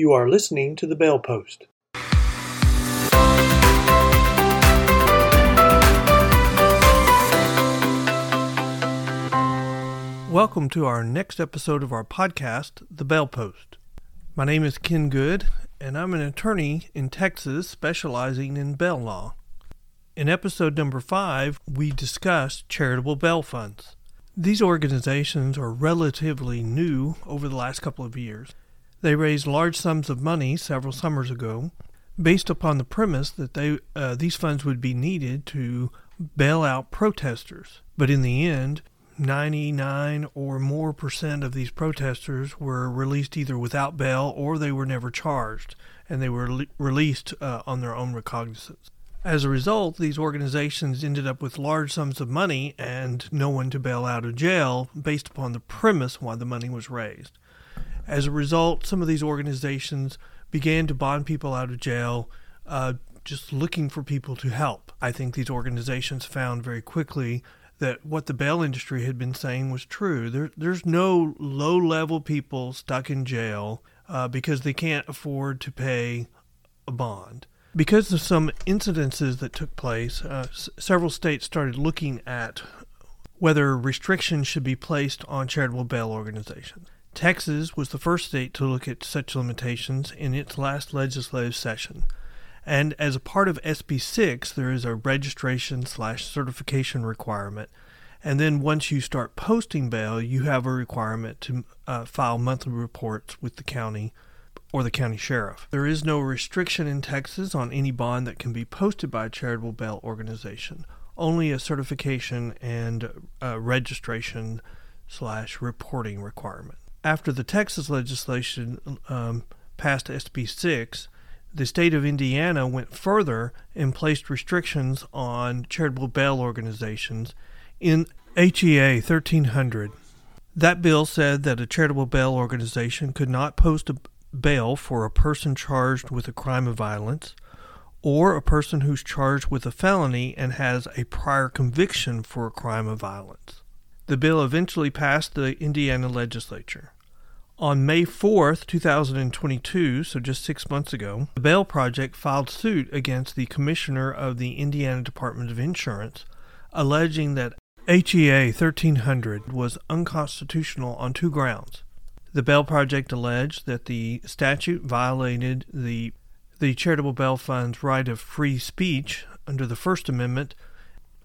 You are listening to the Bail Post. Welcome to our next episode of our podcast, The Bail Post. My name is Ken Good, and I'm an attorney in Texas specializing in bail law. In episode number five, we discussed charitable bail funds. These organizations are relatively new over the last couple of years. They raised large sums of money several summers ago based upon the premise that they, uh, these funds would be needed to bail out protesters. But in the end, 99 or more percent of these protesters were released either without bail or they were never charged, and they were le- released uh, on their own recognizance. As a result, these organizations ended up with large sums of money and no one to bail out of jail based upon the premise why the money was raised. As a result, some of these organizations began to bond people out of jail uh, just looking for people to help. I think these organizations found very quickly that what the bail industry had been saying was true. There, there's no low level people stuck in jail uh, because they can't afford to pay a bond. Because of some incidences that took place, uh, s- several states started looking at whether restrictions should be placed on charitable bail organizations. Texas was the first state to look at such limitations in its last legislative session. And as a part of SB 6, there is a registration slash certification requirement. And then once you start posting bail, you have a requirement to uh, file monthly reports with the county or the county sheriff. There is no restriction in Texas on any bond that can be posted by a charitable bail organization, only a certification and uh, registration slash reporting requirement. After the Texas legislation um, passed SB 6, the state of Indiana went further and placed restrictions on charitable bail organizations in HEA 1300. That bill said that a charitable bail organization could not post a bail for a person charged with a crime of violence or a person who's charged with a felony and has a prior conviction for a crime of violence. The bill eventually passed the Indiana legislature. On May 4, 2022, so just six months ago, the Bail Project filed suit against the Commissioner of the Indiana Department of Insurance, alleging that HEA 1300 was unconstitutional on two grounds. The Bail Project alleged that the statute violated the the Charitable Bail Fund's right of free speech under the First Amendment,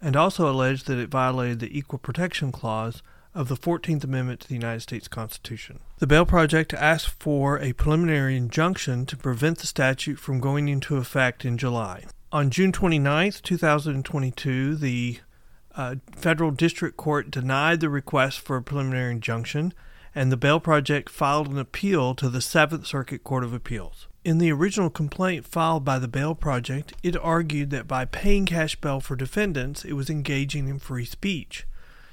and also alleged that it violated the Equal Protection Clause of the 14th Amendment to the United States Constitution. The Bail Project asked for a preliminary injunction to prevent the statute from going into effect in July. On June 29, 2022, the uh, federal district court denied the request for a preliminary injunction, and the Bail Project filed an appeal to the Seventh Circuit Court of Appeals. In the original complaint filed by the Bail Project, it argued that by paying cash bail for defendants, it was engaging in free speech.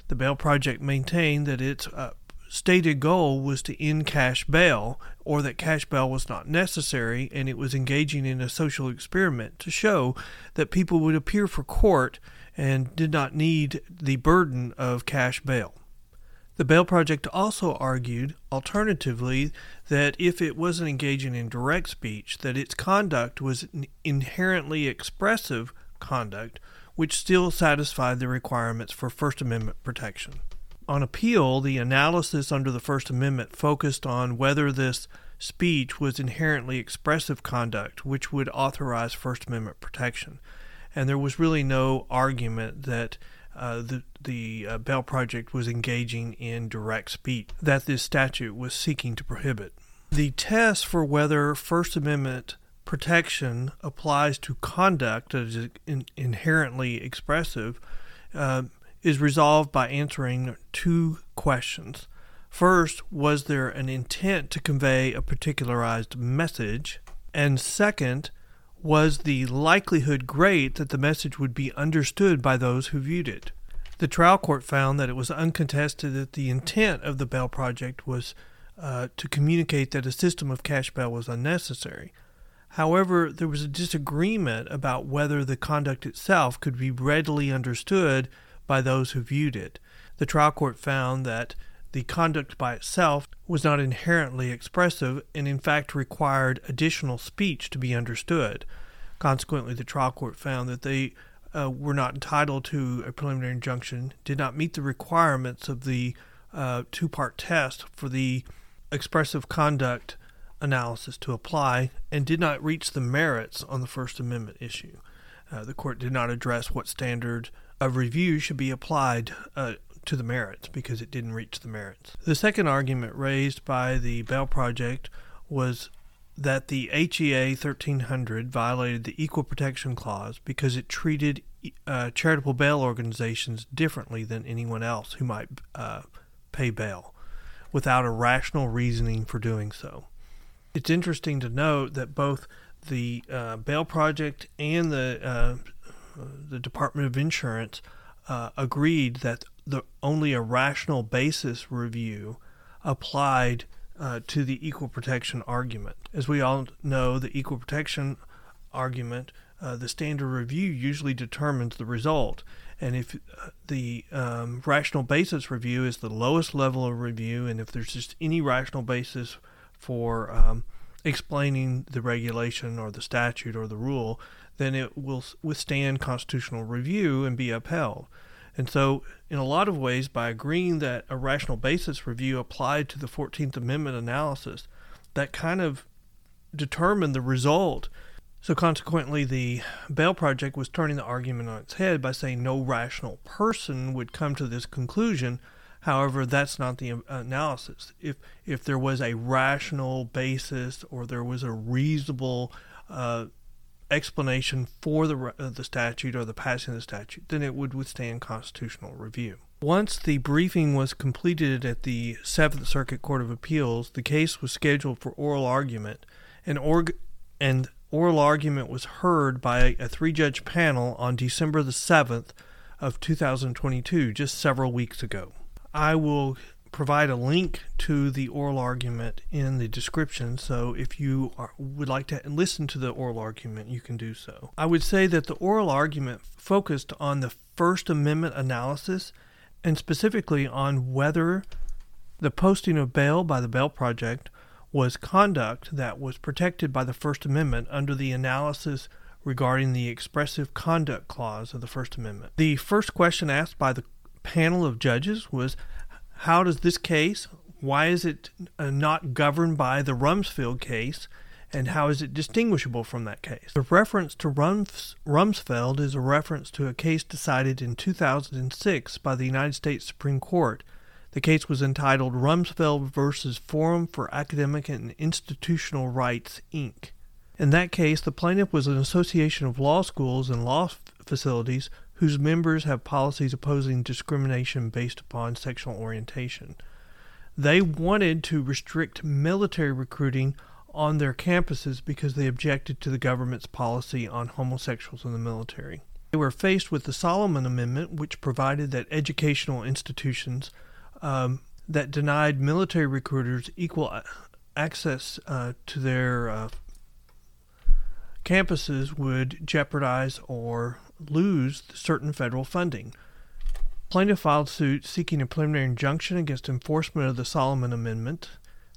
The Bail Project maintained that its uh, stated goal was to end cash bail, or that cash bail was not necessary, and it was engaging in a social experiment to show that people would appear for court and did not need the burden of cash bail. The Bail Project also argued, alternatively, that if it wasn't engaging in direct speech, that its conduct was inherently expressive conduct, which still satisfied the requirements for First Amendment protection. On appeal, the analysis under the First Amendment focused on whether this speech was inherently expressive conduct, which would authorize First Amendment protection. And there was really no argument that uh, the the uh, Bail Project was engaging in direct speech that this statute was seeking to prohibit. The test for whether First Amendment protection applies to conduct that is in, inherently expressive uh, is resolved by answering two questions. First, was there an intent to convey a particularized message? And second, was the likelihood great that the message would be understood by those who viewed it? The trial court found that it was uncontested that the intent of the Bail Project was uh, to communicate that a system of cash bail was unnecessary. However, there was a disagreement about whether the conduct itself could be readily understood by those who viewed it. The trial court found that the conduct by itself was not inherently expressive and, in fact, required additional speech to be understood. Consequently, the trial court found that they uh, were not entitled to a preliminary injunction, did not meet the requirements of the uh, two part test for the expressive conduct analysis to apply, and did not reach the merits on the First Amendment issue. Uh, the court did not address what standard of review should be applied uh, to the merits because it didn't reach the merits. The second argument raised by the Bail Project was that the HEA 1300 violated the Equal Protection Clause because it treated uh, charitable bail organizations differently than anyone else who might uh, pay bail without a rational reasoning for doing so. It's interesting to note that both the uh, Bail Project and the uh, the Department of Insurance uh, agreed that the only a rational basis review applied uh, to the equal protection argument. As we all know, the equal protection argument, uh, the standard review usually determines the result. And if uh, the um, rational basis review is the lowest level of review, and if there's just any rational basis for um, explaining the regulation or the statute or the rule, then it will withstand constitutional review and be upheld. And so, in a lot of ways, by agreeing that a rational basis review applied to the 14th Amendment analysis, that kind of determined the result. So, consequently, the Bail Project was turning the argument on its head by saying no rational person would come to this conclusion. However, that's not the analysis. If if there was a rational basis or there was a reasonable uh, explanation for the, uh, the statute or the passing of the statute, then it would withstand constitutional review. Once the briefing was completed at the Seventh Circuit Court of Appeals, the case was scheduled for oral argument, and, org- and oral argument was heard by a three-judge panel on December the 7th of 2022, just several weeks ago. I will provide a link to the oral argument in the description. So if you are, would like to listen to the oral argument, you can do so. I would say that the oral argument focused on the First Amendment analysis and specifically on whether the posting of bail by the Bail Project was conduct that was protected by the First Amendment under the analysis regarding the expressive conduct clause of the First Amendment. The first question asked by the panel of judges was how does this case, why is it uh, not governed by the Rumsfeld case, and how is it distinguishable from that case? The reference to Rums, Rumsfeld is a reference to a case decided in 2006 by the United States Supreme Court. The case was entitled Rumsfeld versus Forum for Academic and Institutional Rights, Inc. In that case, the plaintiff was an association of law schools and law facilities whose members have policies opposing discrimination based upon sexual orientation. They wanted to restrict military recruiting on their campuses because they objected to the government's policy on homosexuals in the military. They were faced with the Solomon Amendment, which provided that educational institutions um, that denied military recruiters equal access uh, to their uh, campuses would jeopardize or lose certain federal funding. Plaintiff filed suit seeking a preliminary injunction against enforcement of the Solomon Amendment.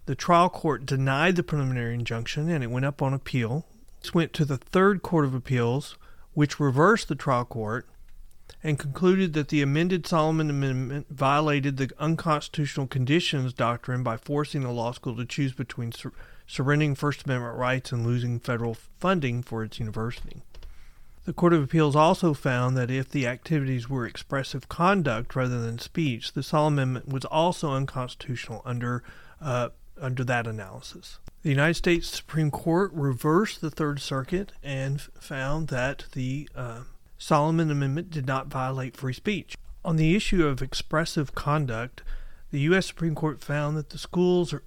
The trial court denied the preliminary injunction and it went up on appeal. It went to the third court of appeals, which reversed the trial court and concluded that the amended Solomon Amendment violated the unconstitutional conditions doctrine by forcing a law school to choose between sur- surrendering First Amendment rights and losing federal funding for its university. The Court of Appeals also found that if the activities were expressive conduct rather than speech, the Solomon Amendment was also unconstitutional under uh, under that analysis. The United States Supreme Court reversed the Third Circuit and found that the uh, Solomon Amendment did not violate free speech. On the issue of expressive conduct, the U.S. Supreme Court found that the schools, are,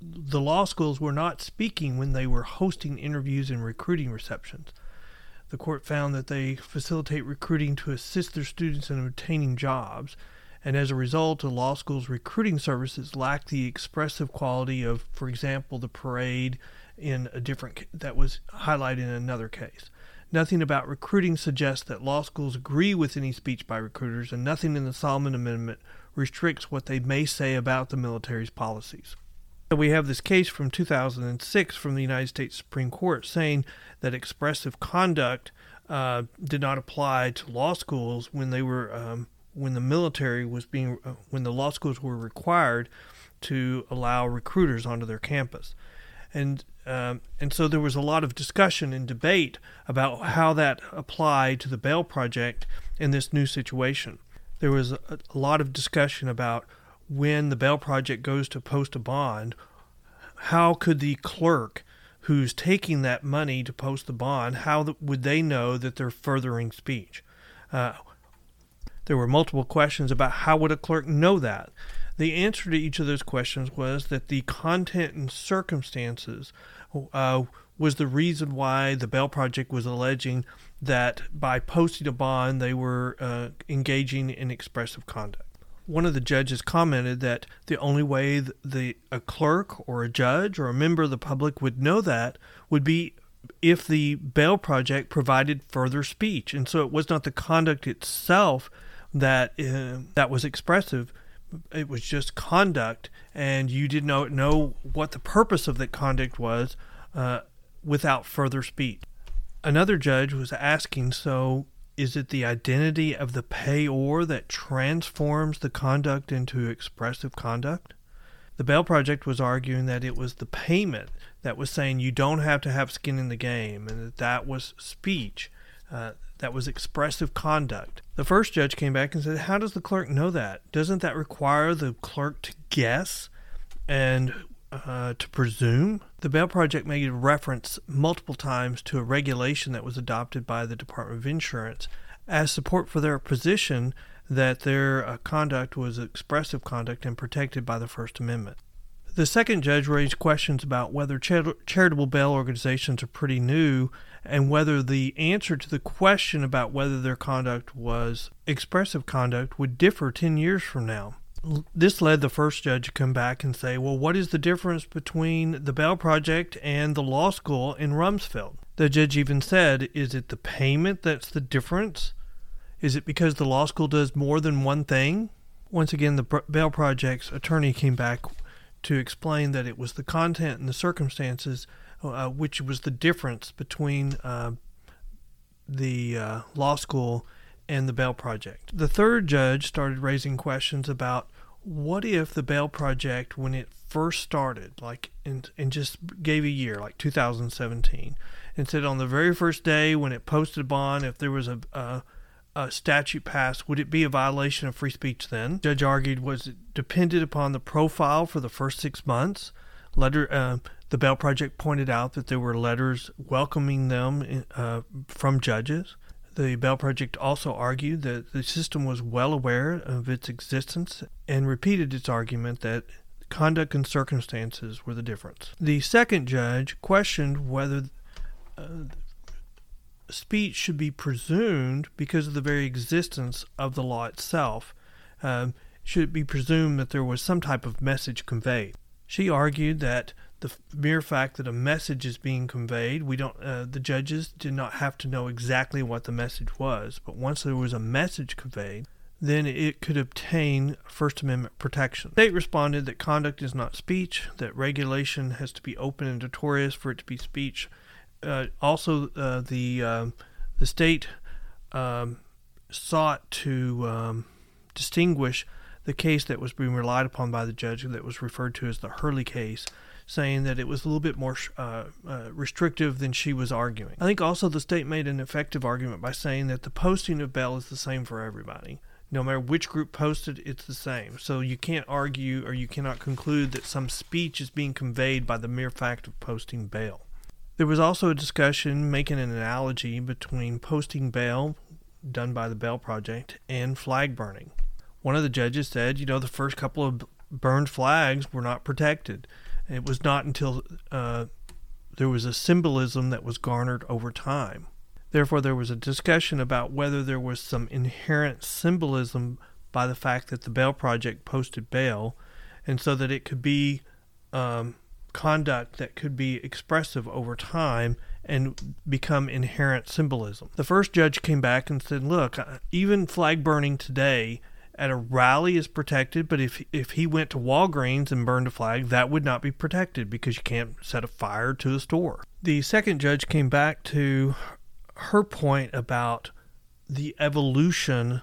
the law schools, were not speaking when they were hosting interviews and recruiting receptions. The court found that they facilitate recruiting to assist their students in obtaining jobs, and as a result, the law school's recruiting services lack the expressive quality of, for example, the parade in a different that was highlighted in another case. Nothing about recruiting suggests that law schools agree with any speech by recruiters, and nothing in the Solomon Amendment restricts what they may say about the military's policies. So we have this case from 2006 from the United States Supreme Court saying that expressive conduct uh, did not apply to law schools when they were um, when the military was being uh, when the law schools were required to allow recruiters onto their campus, and um, and so there was a lot of discussion and debate about how that applied to the Bail Project in this new situation. There was a, a lot of discussion about when the Bail Project goes to post a bond, how could the clerk who's taking that money to post the bond, how would they know that they're furthering speech? Uh, there were multiple questions about how would a clerk know that. The answer to each of those questions was that the content and circumstances uh, was the reason why the Bail Project was alleging that by posting a bond they were uh, engaging in expressive conduct. One of the judges commented that the only way the a clerk or a judge or a member of the public would know that would be if the Bail Project provided further speech, and so it was not the conduct itself that uh, that was expressive. It was just conduct, and you did not know what the purpose of that conduct was uh, without further speech. Another judge was asking, so is it the identity of the payor that transforms the conduct into expressive conduct? The Bail Project was arguing that it was the payment that was saying you don't have to have skin in the game, and that that was speech. Uh, that was expressive conduct. The first judge came back and said, How does the clerk know that? Doesn't that require the clerk to guess and uh, to presume? The Bail Project made reference multiple times to a regulation that was adopted by the Department of Insurance as support for their position that their uh, conduct was expressive conduct and protected by the First Amendment. The second judge raised questions about whether char- charitable bail organizations are pretty new and whether the answer to the question about whether their conduct was expressive conduct would differ 10 years from now. This led the first judge to come back and say, well, what is the difference between the Bail Project and the law school in Rumsfeld? The judge even said, is it the payment that's the difference? Is it because the law school does more than one thing? Once again, the Bail Project's attorney came back to explain that it was the content and the circumstances uh, which was the difference between uh, the uh, law school and the Bail Project. The third judge started raising questions about what if the Bail Project, when it first started, like and, and just gave a year, like 2017, and said on the very first day when it posted a bond, if there was a, a a statute passed, would it be a violation of free speech then? Judge argued was it depended upon the profile for the first six months. Letter uh, the Bail Project pointed out that there were letters welcoming them uh, from judges. The Bail Project also argued that the system was well aware of its existence and repeated its argument that conduct and circumstances were the difference. The second judge questioned whether uh, speech should be presumed because of the very existence of the law itself. Um, should it be presumed that there was some type of message conveyed? She argued that the mere fact that a message is being conveyed, we don't. Uh, the judges did not have to know exactly what the message was, but once there was a message conveyed, then it could obtain First Amendment protection. The state responded that conduct is not speech, that regulation has to be open and notorious for it to be speech. Uh, also, uh, the uh, the state um, sought to um, distinguish the case that was being relied upon by the judge that was referred to as the Hurley case saying that it was a little bit more uh, uh, restrictive than she was arguing. I think also the state made an effective argument by saying that the posting of bail is the same for everybody. No matter which group posted, it's the same. So you can't argue or you cannot conclude that some speech is being conveyed by the mere fact of posting bail. There was also a discussion making an analogy between posting bail, done by the Bail Project, and flag burning. One of the judges said, you know, the first couple of burned flags were not protected. It was not until uh, there was a symbolism that was garnered over time. Therefore, there was a discussion about whether there was some inherent symbolism by the fact that the Bail Project posted bail, and so that it could be um, conduct that could be expressive over time and become inherent symbolism. The first judge came back and said, Look, uh, even flag burning today at a rally is protected, but if if he went to Walgreens and burned a flag, that would not be protected because you can't set a fire to a store. The second judge came back to her point about the evolution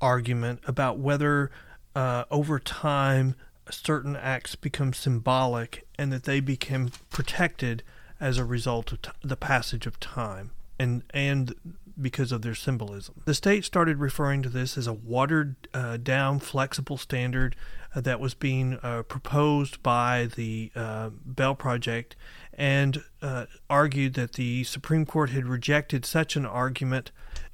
argument about whether uh, over time certain acts become symbolic and that they become protected as a result of t- the passage of time and and because of their symbolism. The state started referring to this as a watered uh, down flexible standard uh, that was being uh, proposed by the uh, Bail Project and uh, argued that the Supreme Court had rejected such an argument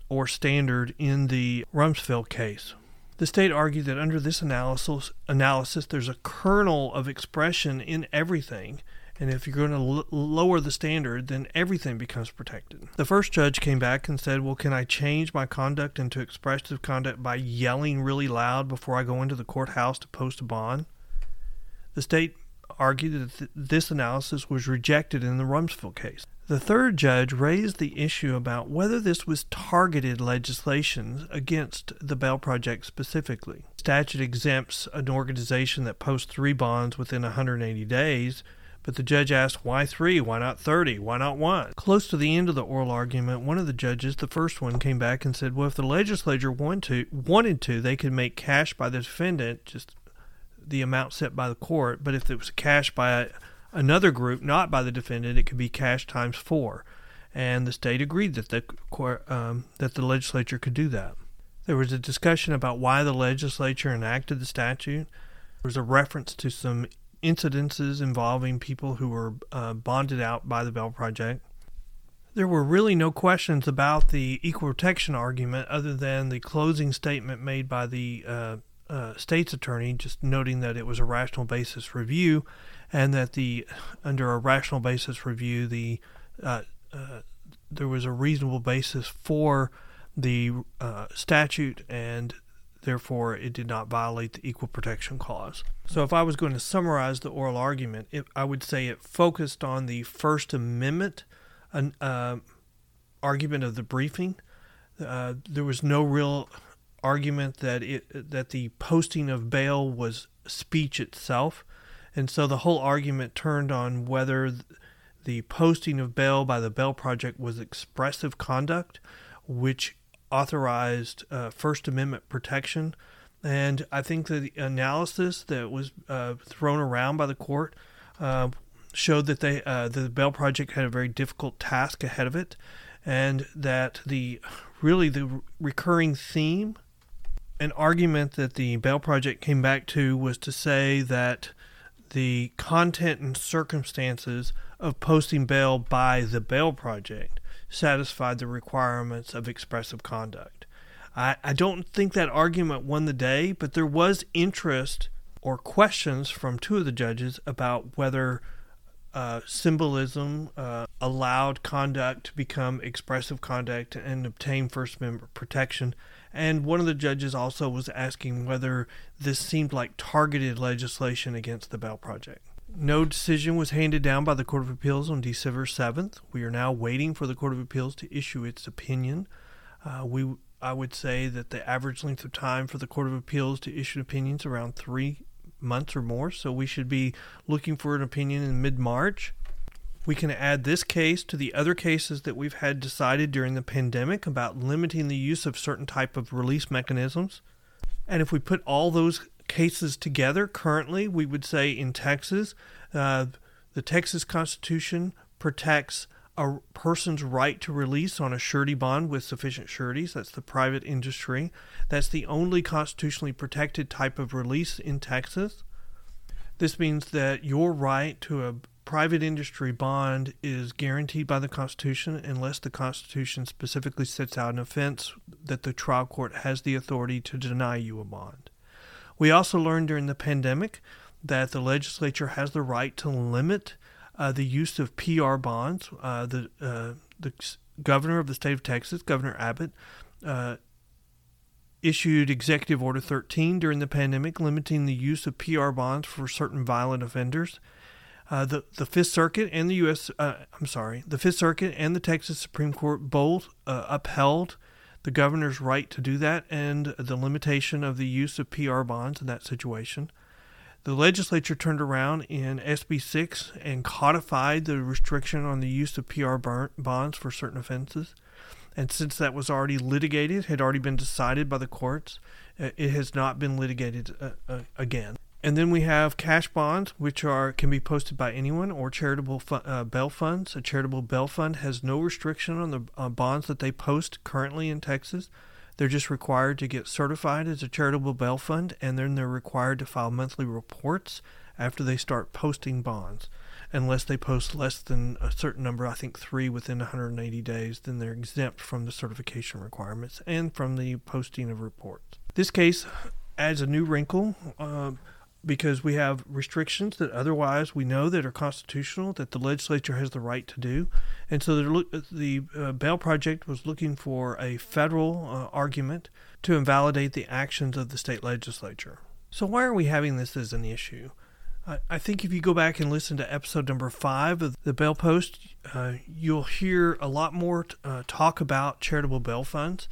or standard in the Rumsfeld case. The state argued that under this analysis, analysis there's a kernel of expression in everything and if you're going to l- lower the standard, then everything becomes protected. The first judge came back and said, Well, can I change my conduct into expressive conduct by yelling really loud before I go into the courthouse to post a bond? The state argued that th- this analysis was rejected in the Rumsfeld case. The third judge raised the issue about whether this was targeted legislation against the Bail Project specifically. statute exempts an organization that posts three bonds within 180 days but the judge asked, why three? Why not 30? Why not one? Close to the end of the oral argument, one of the judges, the first one, came back and said, well, if the legislature wanted to, wanted to they could make cash by the defendant, just the amount set by the court. But if it was cash by another group, not by the defendant, it could be cash times four. And the state agreed that the um, that the legislature could do that. There was a discussion about why the legislature enacted the statute. There was a reference to some incidences involving people who were uh, bonded out by the Bail Project. There were really no questions about the equal protection argument other than the closing statement made by the uh, uh, state's attorney, just noting that it was a rational basis review, and that the under a rational basis review, the uh, uh, there was a reasonable basis for the uh, statute and Therefore, it did not violate the Equal Protection Clause. So, if I was going to summarize the oral argument, it, I would say it focused on the First Amendment uh, argument of the briefing. Uh, there was no real argument that it that the posting of bail was speech itself, and so the whole argument turned on whether the posting of bail by the Bail Project was expressive conduct, which authorized uh, First Amendment protection. And I think the analysis that was uh, thrown around by the court uh, showed that they uh, the Bail Project had a very difficult task ahead of it, and that the really the recurring theme, an argument that the Bail Project came back to was to say that the content and circumstances of posting bail by the Bail Project satisfied the requirements of expressive conduct. I, I don't think that argument won the day, but there was interest or questions from two of the judges about whether uh, symbolism uh, allowed conduct to become expressive conduct and obtain First Amendment protection. And one of the judges also was asking whether this seemed like targeted legislation against the Bail Project. No decision was handed down by the Court of Appeals on December 7th. We are now waiting for the Court of Appeals to issue its opinion. Uh, we, I would say that the average length of time for the Court of Appeals to issue opinions around three months or more. So we should be looking for an opinion in mid March. We can add this case to the other cases that we've had decided during the pandemic about limiting the use of certain type of release mechanisms. And if we put all those cases together currently, we would say in Texas, uh, the Texas Constitution protects a person's right to release on a surety bond with sufficient sureties. That's the private industry. That's the only constitutionally protected type of release in Texas. This means that your right to a private industry bond is guaranteed by the Constitution unless the Constitution specifically sets out an offense that the trial court has the authority to deny you a bond. We also learned during the pandemic that the legislature has the right to limit uh, the use of PR bonds. Uh, the uh, the governor of the state of Texas, Governor Abbott, uh, issued Executive Order 13 during the pandemic, limiting the use of PR bonds for certain violent offenders. Uh, the the Fifth Circuit and the U.S. Uh, I'm sorry, the Fifth Circuit and the Texas Supreme Court both upheld the governor's right to do that and the limitation of the use of PR bonds in that situation. The legislature turned around in SB 6 and codified the restriction on the use of PR bonds for certain offenses. And since that was already litigated, had already been decided by the courts, uh, it has not been litigated uh, uh, again. And then we have cash bonds, which are can be posted by anyone, or charitable fu- uh, bail funds. A charitable bail fund has no restriction on the uh, bonds that they post currently in Texas. They're just required to get certified as a charitable bail fund, and then they're required to file monthly reports after they start posting bonds. Unless they post less than a certain number, I think three within 180 days, then they're exempt from the certification requirements and from the posting of reports. This case adds a new wrinkle. Uh, because we have restrictions that otherwise we know that are constitutional that the legislature has the right to do. And so the, uh, bail project was looking for a federal uh, argument to invalidate the actions of the state legislature. So why are we having this as an issue? I, think if you go back and listen to episode number five of the Bail Post, uh, you'll hear a lot more t- uh, talk about charitable bail funds.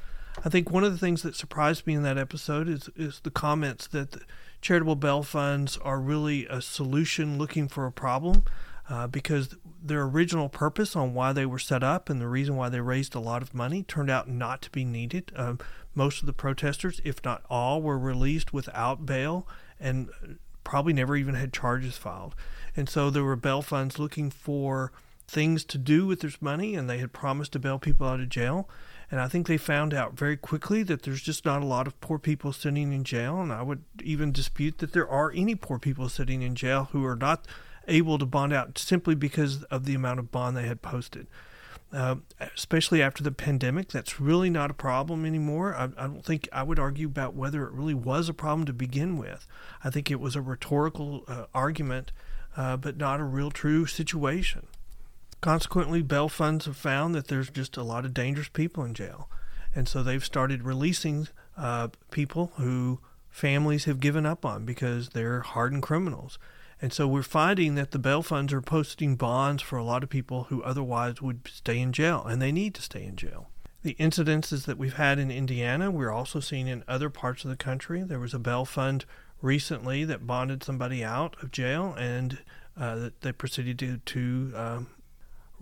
I think one of the things that surprised me in that episode is is the comments that charitable bail funds are really a solution looking for a problem uh, because their original purpose on why they were set up and the reason why they raised a lot of money turned out not to be needed. Um, most of the protesters, if not all, were released without bail and probably never even had charges filed. And so there were bail funds looking for things to do with this money, and they had promised to bail people out of jail. And I think they found out very quickly that there's just not a lot of poor people sitting in jail. And I would even dispute that there are any poor people sitting in jail who are not able to bond out simply because of the amount of bond they had posted. Uh, especially after the pandemic, that's really not a problem anymore. I, I, don't think I would argue about whether it really was a problem to begin with. I think it was a rhetorical uh, argument, uh, but not a real true situation. Consequently, bail funds have found that there's just a lot of dangerous people in jail. And so they've started releasing uh, people who families have given up on because they're hardened criminals. And so we're finding that the bail funds are posting bonds for a lot of people who otherwise would stay in jail, and they need to stay in jail. The incidences that we've had in Indiana, we're also seeing in other parts of the country. There was a bail fund recently that bonded somebody out of jail, and uh, they proceeded to, to um,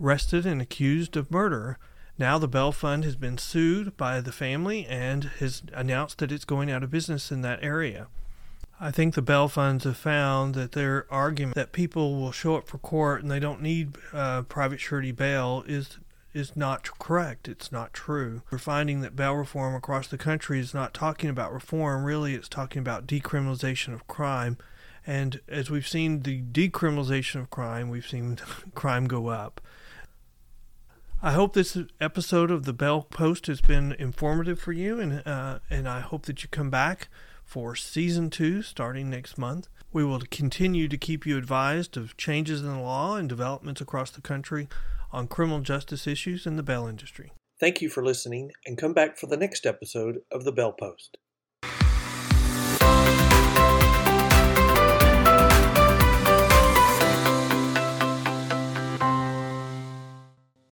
arrested and accused of murder. Now the Bail Fund has been sued by the family and has announced that it's going out of business in that area. I think the Bail funds have found that their argument that people will show up for court and they don't need uh, private surety bail is is not correct. It's not true. We're finding that bail reform across the country is not talking about reform. Really, it's talking about decriminalization of crime. And as we've seen the decriminalization of crime, we've seen crime go up. I hope this episode of the Bail Post has been informative for you, and uh, and I hope that you come back for season two starting next month. We will continue to keep you advised of changes in the law and developments across the country on criminal justice issues in the bail industry. Thank you for listening, and come back for the next episode of the Bail Post.